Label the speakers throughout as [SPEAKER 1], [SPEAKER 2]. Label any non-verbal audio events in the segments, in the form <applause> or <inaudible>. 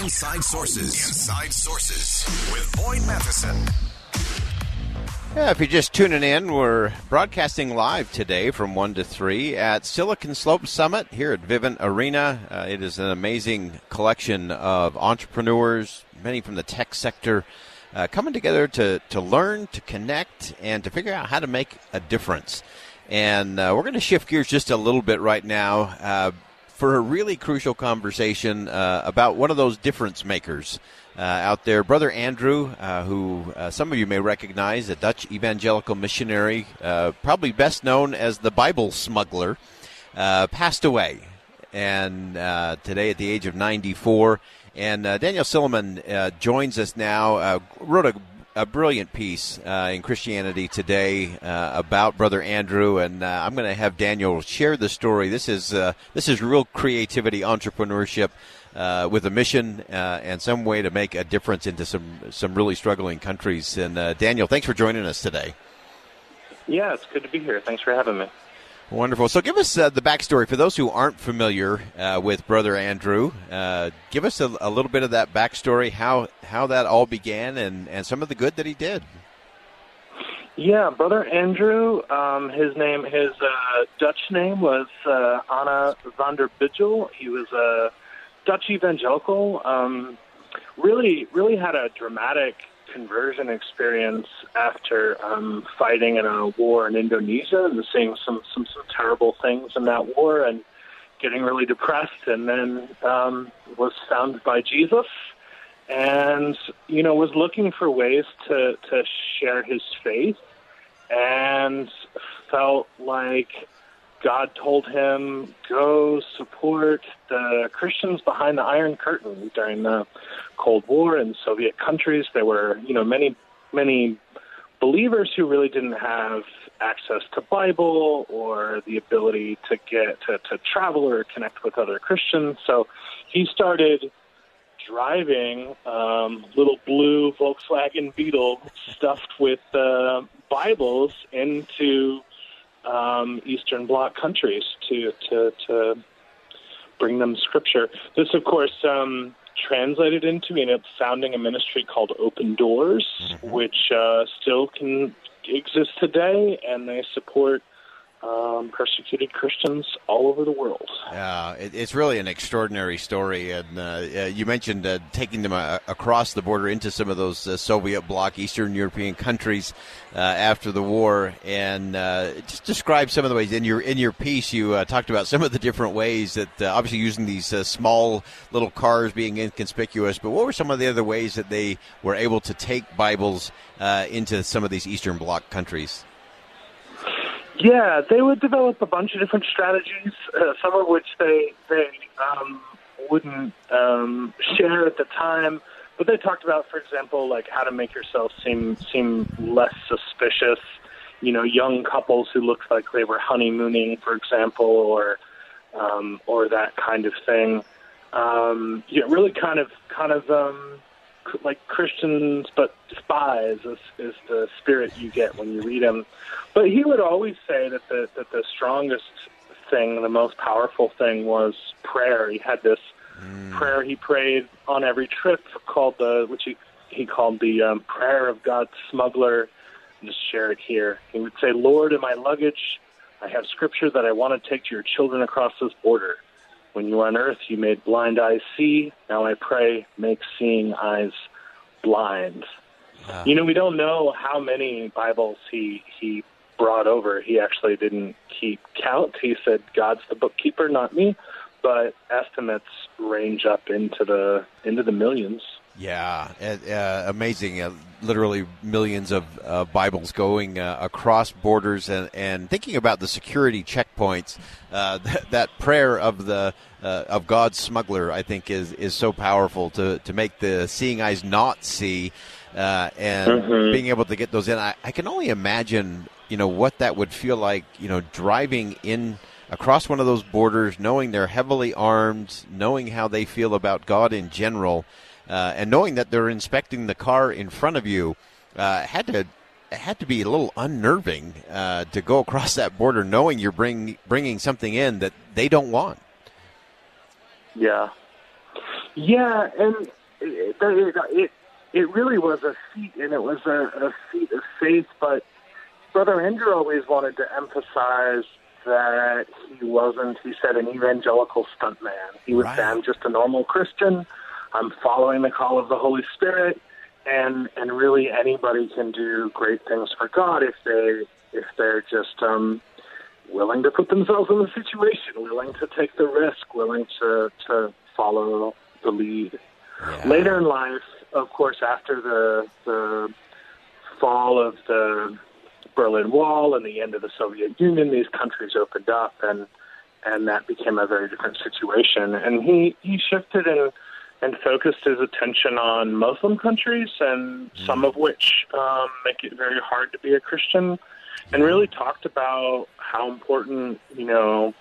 [SPEAKER 1] Inside Sources. Inside Sources with Boyd Matheson.
[SPEAKER 2] Yeah, if you're just tuning in, we're broadcasting live today from 1 to 3 at Silicon Slope Summit here at Vivint Arena. Uh, it is an amazing collection of entrepreneurs, many from the tech sector, uh, coming together to, to learn, to connect, and to figure out how to make a difference. And uh, we're going to shift gears just a little bit right now uh, for a really crucial conversation uh, about one of those difference makers uh, out there. Brother Andrew, uh, who uh, some of you may recognize, a Dutch evangelical missionary, uh, probably best known as the Bible smuggler, uh, passed away. And today, at the age of 94. And Daniel Silliman joins us now, wrote a a brilliant piece uh, in Christianity Today uh, about Brother Andrew, and uh, I'm going to have Daniel share the story. This is this is real creativity, entrepreneurship, uh, with a mission uh, and some way to make a difference into some some really struggling countries. And uh, Daniel, thanks for joining us today.
[SPEAKER 3] Yeah, it's good to be here. Thanks for having me.
[SPEAKER 2] Wonderful. So, give us uh, the backstory for those who aren't familiar uh, with Brother Andrew. Uh, give us a, a, little bit of that backstory, how how that all began, and, and some of the good that he did.
[SPEAKER 3] Yeah, Brother Andrew. Um, his name, his Dutch name was Anna van der Bijl. He was a Dutch evangelical. Um, really, really had a dramatic conversion experience after um, fighting in a war in Indonesia and seeing some, some some terrible things in that war and getting really depressed and then um, was found by Jesus and you know was looking for ways to to share his faith and felt like God told him, go support the Christians behind the Iron Curtain during the Cold War in Soviet countries. There were, you know, many, many believers who really didn't have access to Bible or the ability to get to, to travel or connect with other Christians. So he started driving um, little blue Volkswagen Beetle stuffed with uh, Bibles into um, Eastern Bloc countries to to to bring them scripture. This, of course, um, translated into you know founding a ministry called Open Doors, mm-hmm. which uh, still can exist today, and they support um, persecuted Christians all over the world.
[SPEAKER 2] Yeah, it, it's really an extraordinary story. And uh, you mentioned uh, taking them uh, across the border into some of those uh, Soviet bloc Eastern European countries uh, after the war, and uh, just describe some of the ways in your in your piece. You talked about some of the different ways that obviously using these small little cars being inconspicuous, but what were some of the other ways that they were able to take Bibles into some of these Eastern Bloc countries?
[SPEAKER 3] Yeah, they would develop a bunch of different strategies, uh, some of which they they um, wouldn't um, share at the time. But they talked about, for example, like how to make yourself seem seem less suspicious. You know, young couples who looked like they were honeymooning, for example, or um, or that kind of thing. Um, yeah, really kind of kind of um, like Christians, but spies is, is the spirit you get when you read him. But he would always say that the that the strongest thing, the most powerful thing, was prayer. He had this mm. prayer he prayed on every trip called the which he he called the um, prayer of God's smuggler. And just share it here. He would say, "Lord, in my luggage, I have scripture that I want to take to your children across this border." When you were on earth, you made blind eyes see. Now I pray, make seeing eyes blind. Ah. You know, we don't know how many Bibles he he brought over. He actually didn't keep count. He said, "God's the bookkeeper, not me." But estimates range up into the into the millions.
[SPEAKER 2] Yeah, uh, amazing. Uh, literally millions of uh, Bibles going uh, across borders, and, and thinking about the security checkpoints. Uh, <laughs> that, that, prayer of the uh, of God's smuggler, I think, is is so powerful to to make the seeing eyes not see, and mm-hmm. being able to get those in. I, I can only imagine, you know, what that would feel like. You know, driving in across one of those borders, knowing they're heavily armed, knowing how they feel about God in general uh, and knowing that they're inspecting the car in front of you uh, had to had to be a little unnerving uh, to go across that border, knowing you're bring, bringing something in that they don't want.
[SPEAKER 3] Yeah, yeah, and it it, it really was a feat, and it was a, a feat of faith. But Brother Andrew always wanted to emphasize that he wasn't, he said, an evangelical stuntman. He was right. just a normal Christian I'm following the call of the Holy Spirit, and and really anybody can do great things for God if they if they're just um, willing to put themselves in the situation, willing to take the risk, willing to to follow the lead. Yeah. Later in life, of course, after the the fall of the Berlin Wall and the end of the Soviet Union, these countries opened up, and and that became a very different situation. And he he shifted and and focused his attention on Muslim countries, and some of which um, make it very hard to be a Christian, and really talked about how important, you know,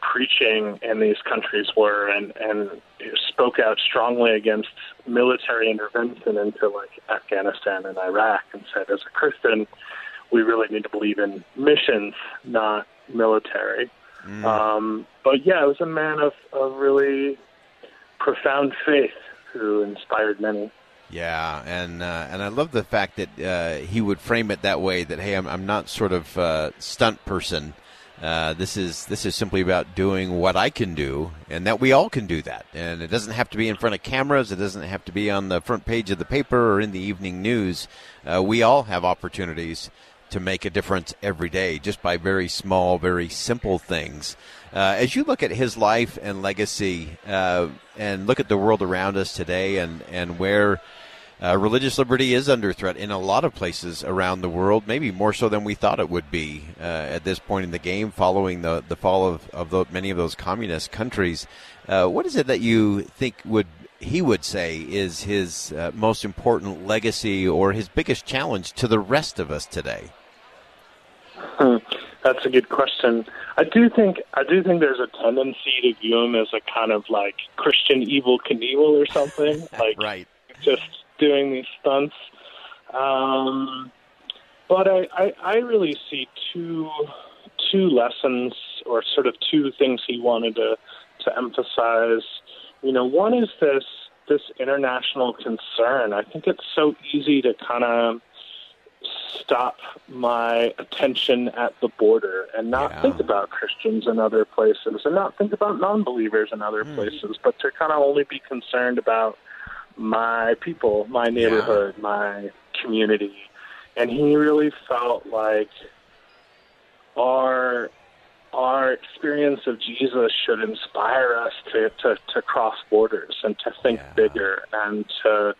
[SPEAKER 3] preaching in these countries were, and and spoke out strongly against military intervention into like Afghanistan and Iraq, and said, as a Christian, we really need to believe in missions, not military. Mm. Um, but yeah, it was a man of, of really profound faith who inspired many.
[SPEAKER 2] Yeah, and uh, and I love the fact that uh, he would frame it that way. That hey, I'm I'm not sort of uh, stunt person. Uh, this is this is simply about doing what I can do, and that we all can do that. And it doesn't have to be in front of cameras. It doesn't have to be on the front page of the paper or in the evening news. Uh, we all have opportunities to make a difference every day, just by very small, very simple things. Uh, as you look at his life and legacy, uh, and look at the world around us today, and and where uh, religious liberty is under threat in a lot of places around the world, maybe more so than we thought it would be uh, at this point in the game, following the the fall of of the, many of those communist countries. Uh, what is it that you think would he would say is his uh, most important legacy or his biggest challenge to the rest of us today?
[SPEAKER 3] Hmm. That's a good question. I do think I do think there's a tendency to view him as a kind of like Christian Evel Knievel or something, <laughs> like
[SPEAKER 2] right.
[SPEAKER 3] just doing these stunts. Um, but I, I, I really see two two lessons or sort of two things he wanted to to emphasize. You know, one is this this international concern. I think it's so easy to kind of stop my attention at the border and not yeah. think about Christians in other places and not think about non believers in other mm. places, but to kind of only be concerned about my people, my neighborhood, yeah. my community. And he really felt like our our experience of Jesus should inspire us to, to, to cross borders and to think yeah. bigger and to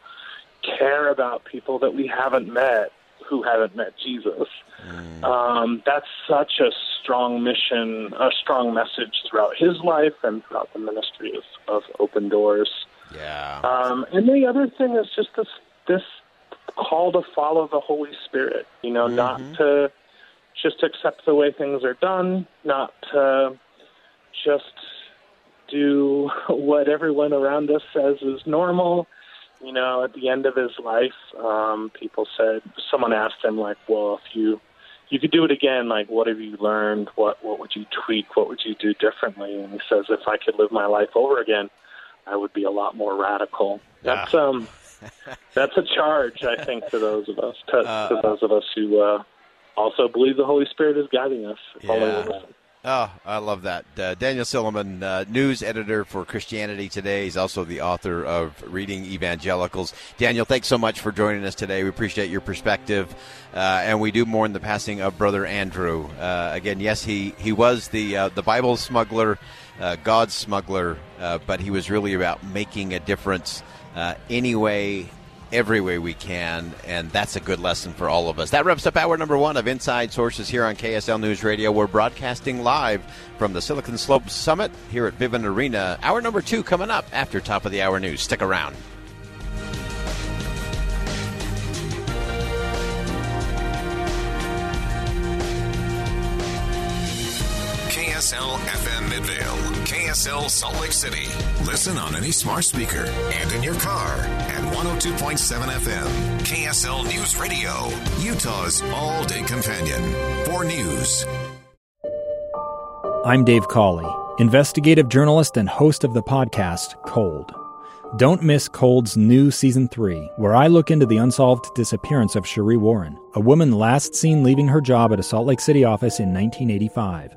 [SPEAKER 3] care about people that we haven't met who haven't met Jesus. Mm. Um, that's such a strong mission, a strong message throughout his life and throughout the ministry of, of Open Doors.
[SPEAKER 2] Yeah.
[SPEAKER 3] Um, and the other thing is just this this call to follow the Holy Spirit. You know, mm-hmm. not to just accept the way things are done, not to just do what everyone around us says is normal, you know, at the end of his life, um, people said someone asked him like, "Well, if you you could do it again, like, what have you learned? What what would you tweak? What would you do differently?" And he says, "If I could live my life over again, I would be a lot more radical." That's um, that's a charge, I think, to those of us, to, uh, to those of us who uh, also believe the Holy Spirit is guiding us.
[SPEAKER 2] Yeah. Oh, I love that. Uh, Daniel Silliman, uh, news editor for Christianity Today. He's also the author of Reading Evangelicals. Daniel, thanks so much for joining us today. We appreciate your perspective, uh, and we do mourn the passing of Brother Andrew. Uh, again, yes, he, he was the uh, the Bible smuggler, uh, God's smuggler, but he was really about making a difference uh, any way, every way we can, and that's a good lesson for all of us. That wraps up hour number one of Inside Sources here on KSL News Radio. We're broadcasting live from the Silicon Slopes Summit here at Vivint Arena. Hour number two coming up after top of the hour news. Stick around.
[SPEAKER 1] KSL FM Midvale, KSL Salt Lake City. Listen on any smart speaker and in your car at 102.7 FM. KSL News Radio, Utah's all day companion for news.
[SPEAKER 4] I'm Dave Cawley, investigative journalist and host of the podcast Cold. Don't miss Cold's new season three, where I look into the unsolved disappearance of Sheree Warren, a woman last seen leaving her job at a Salt Lake City office in 1985.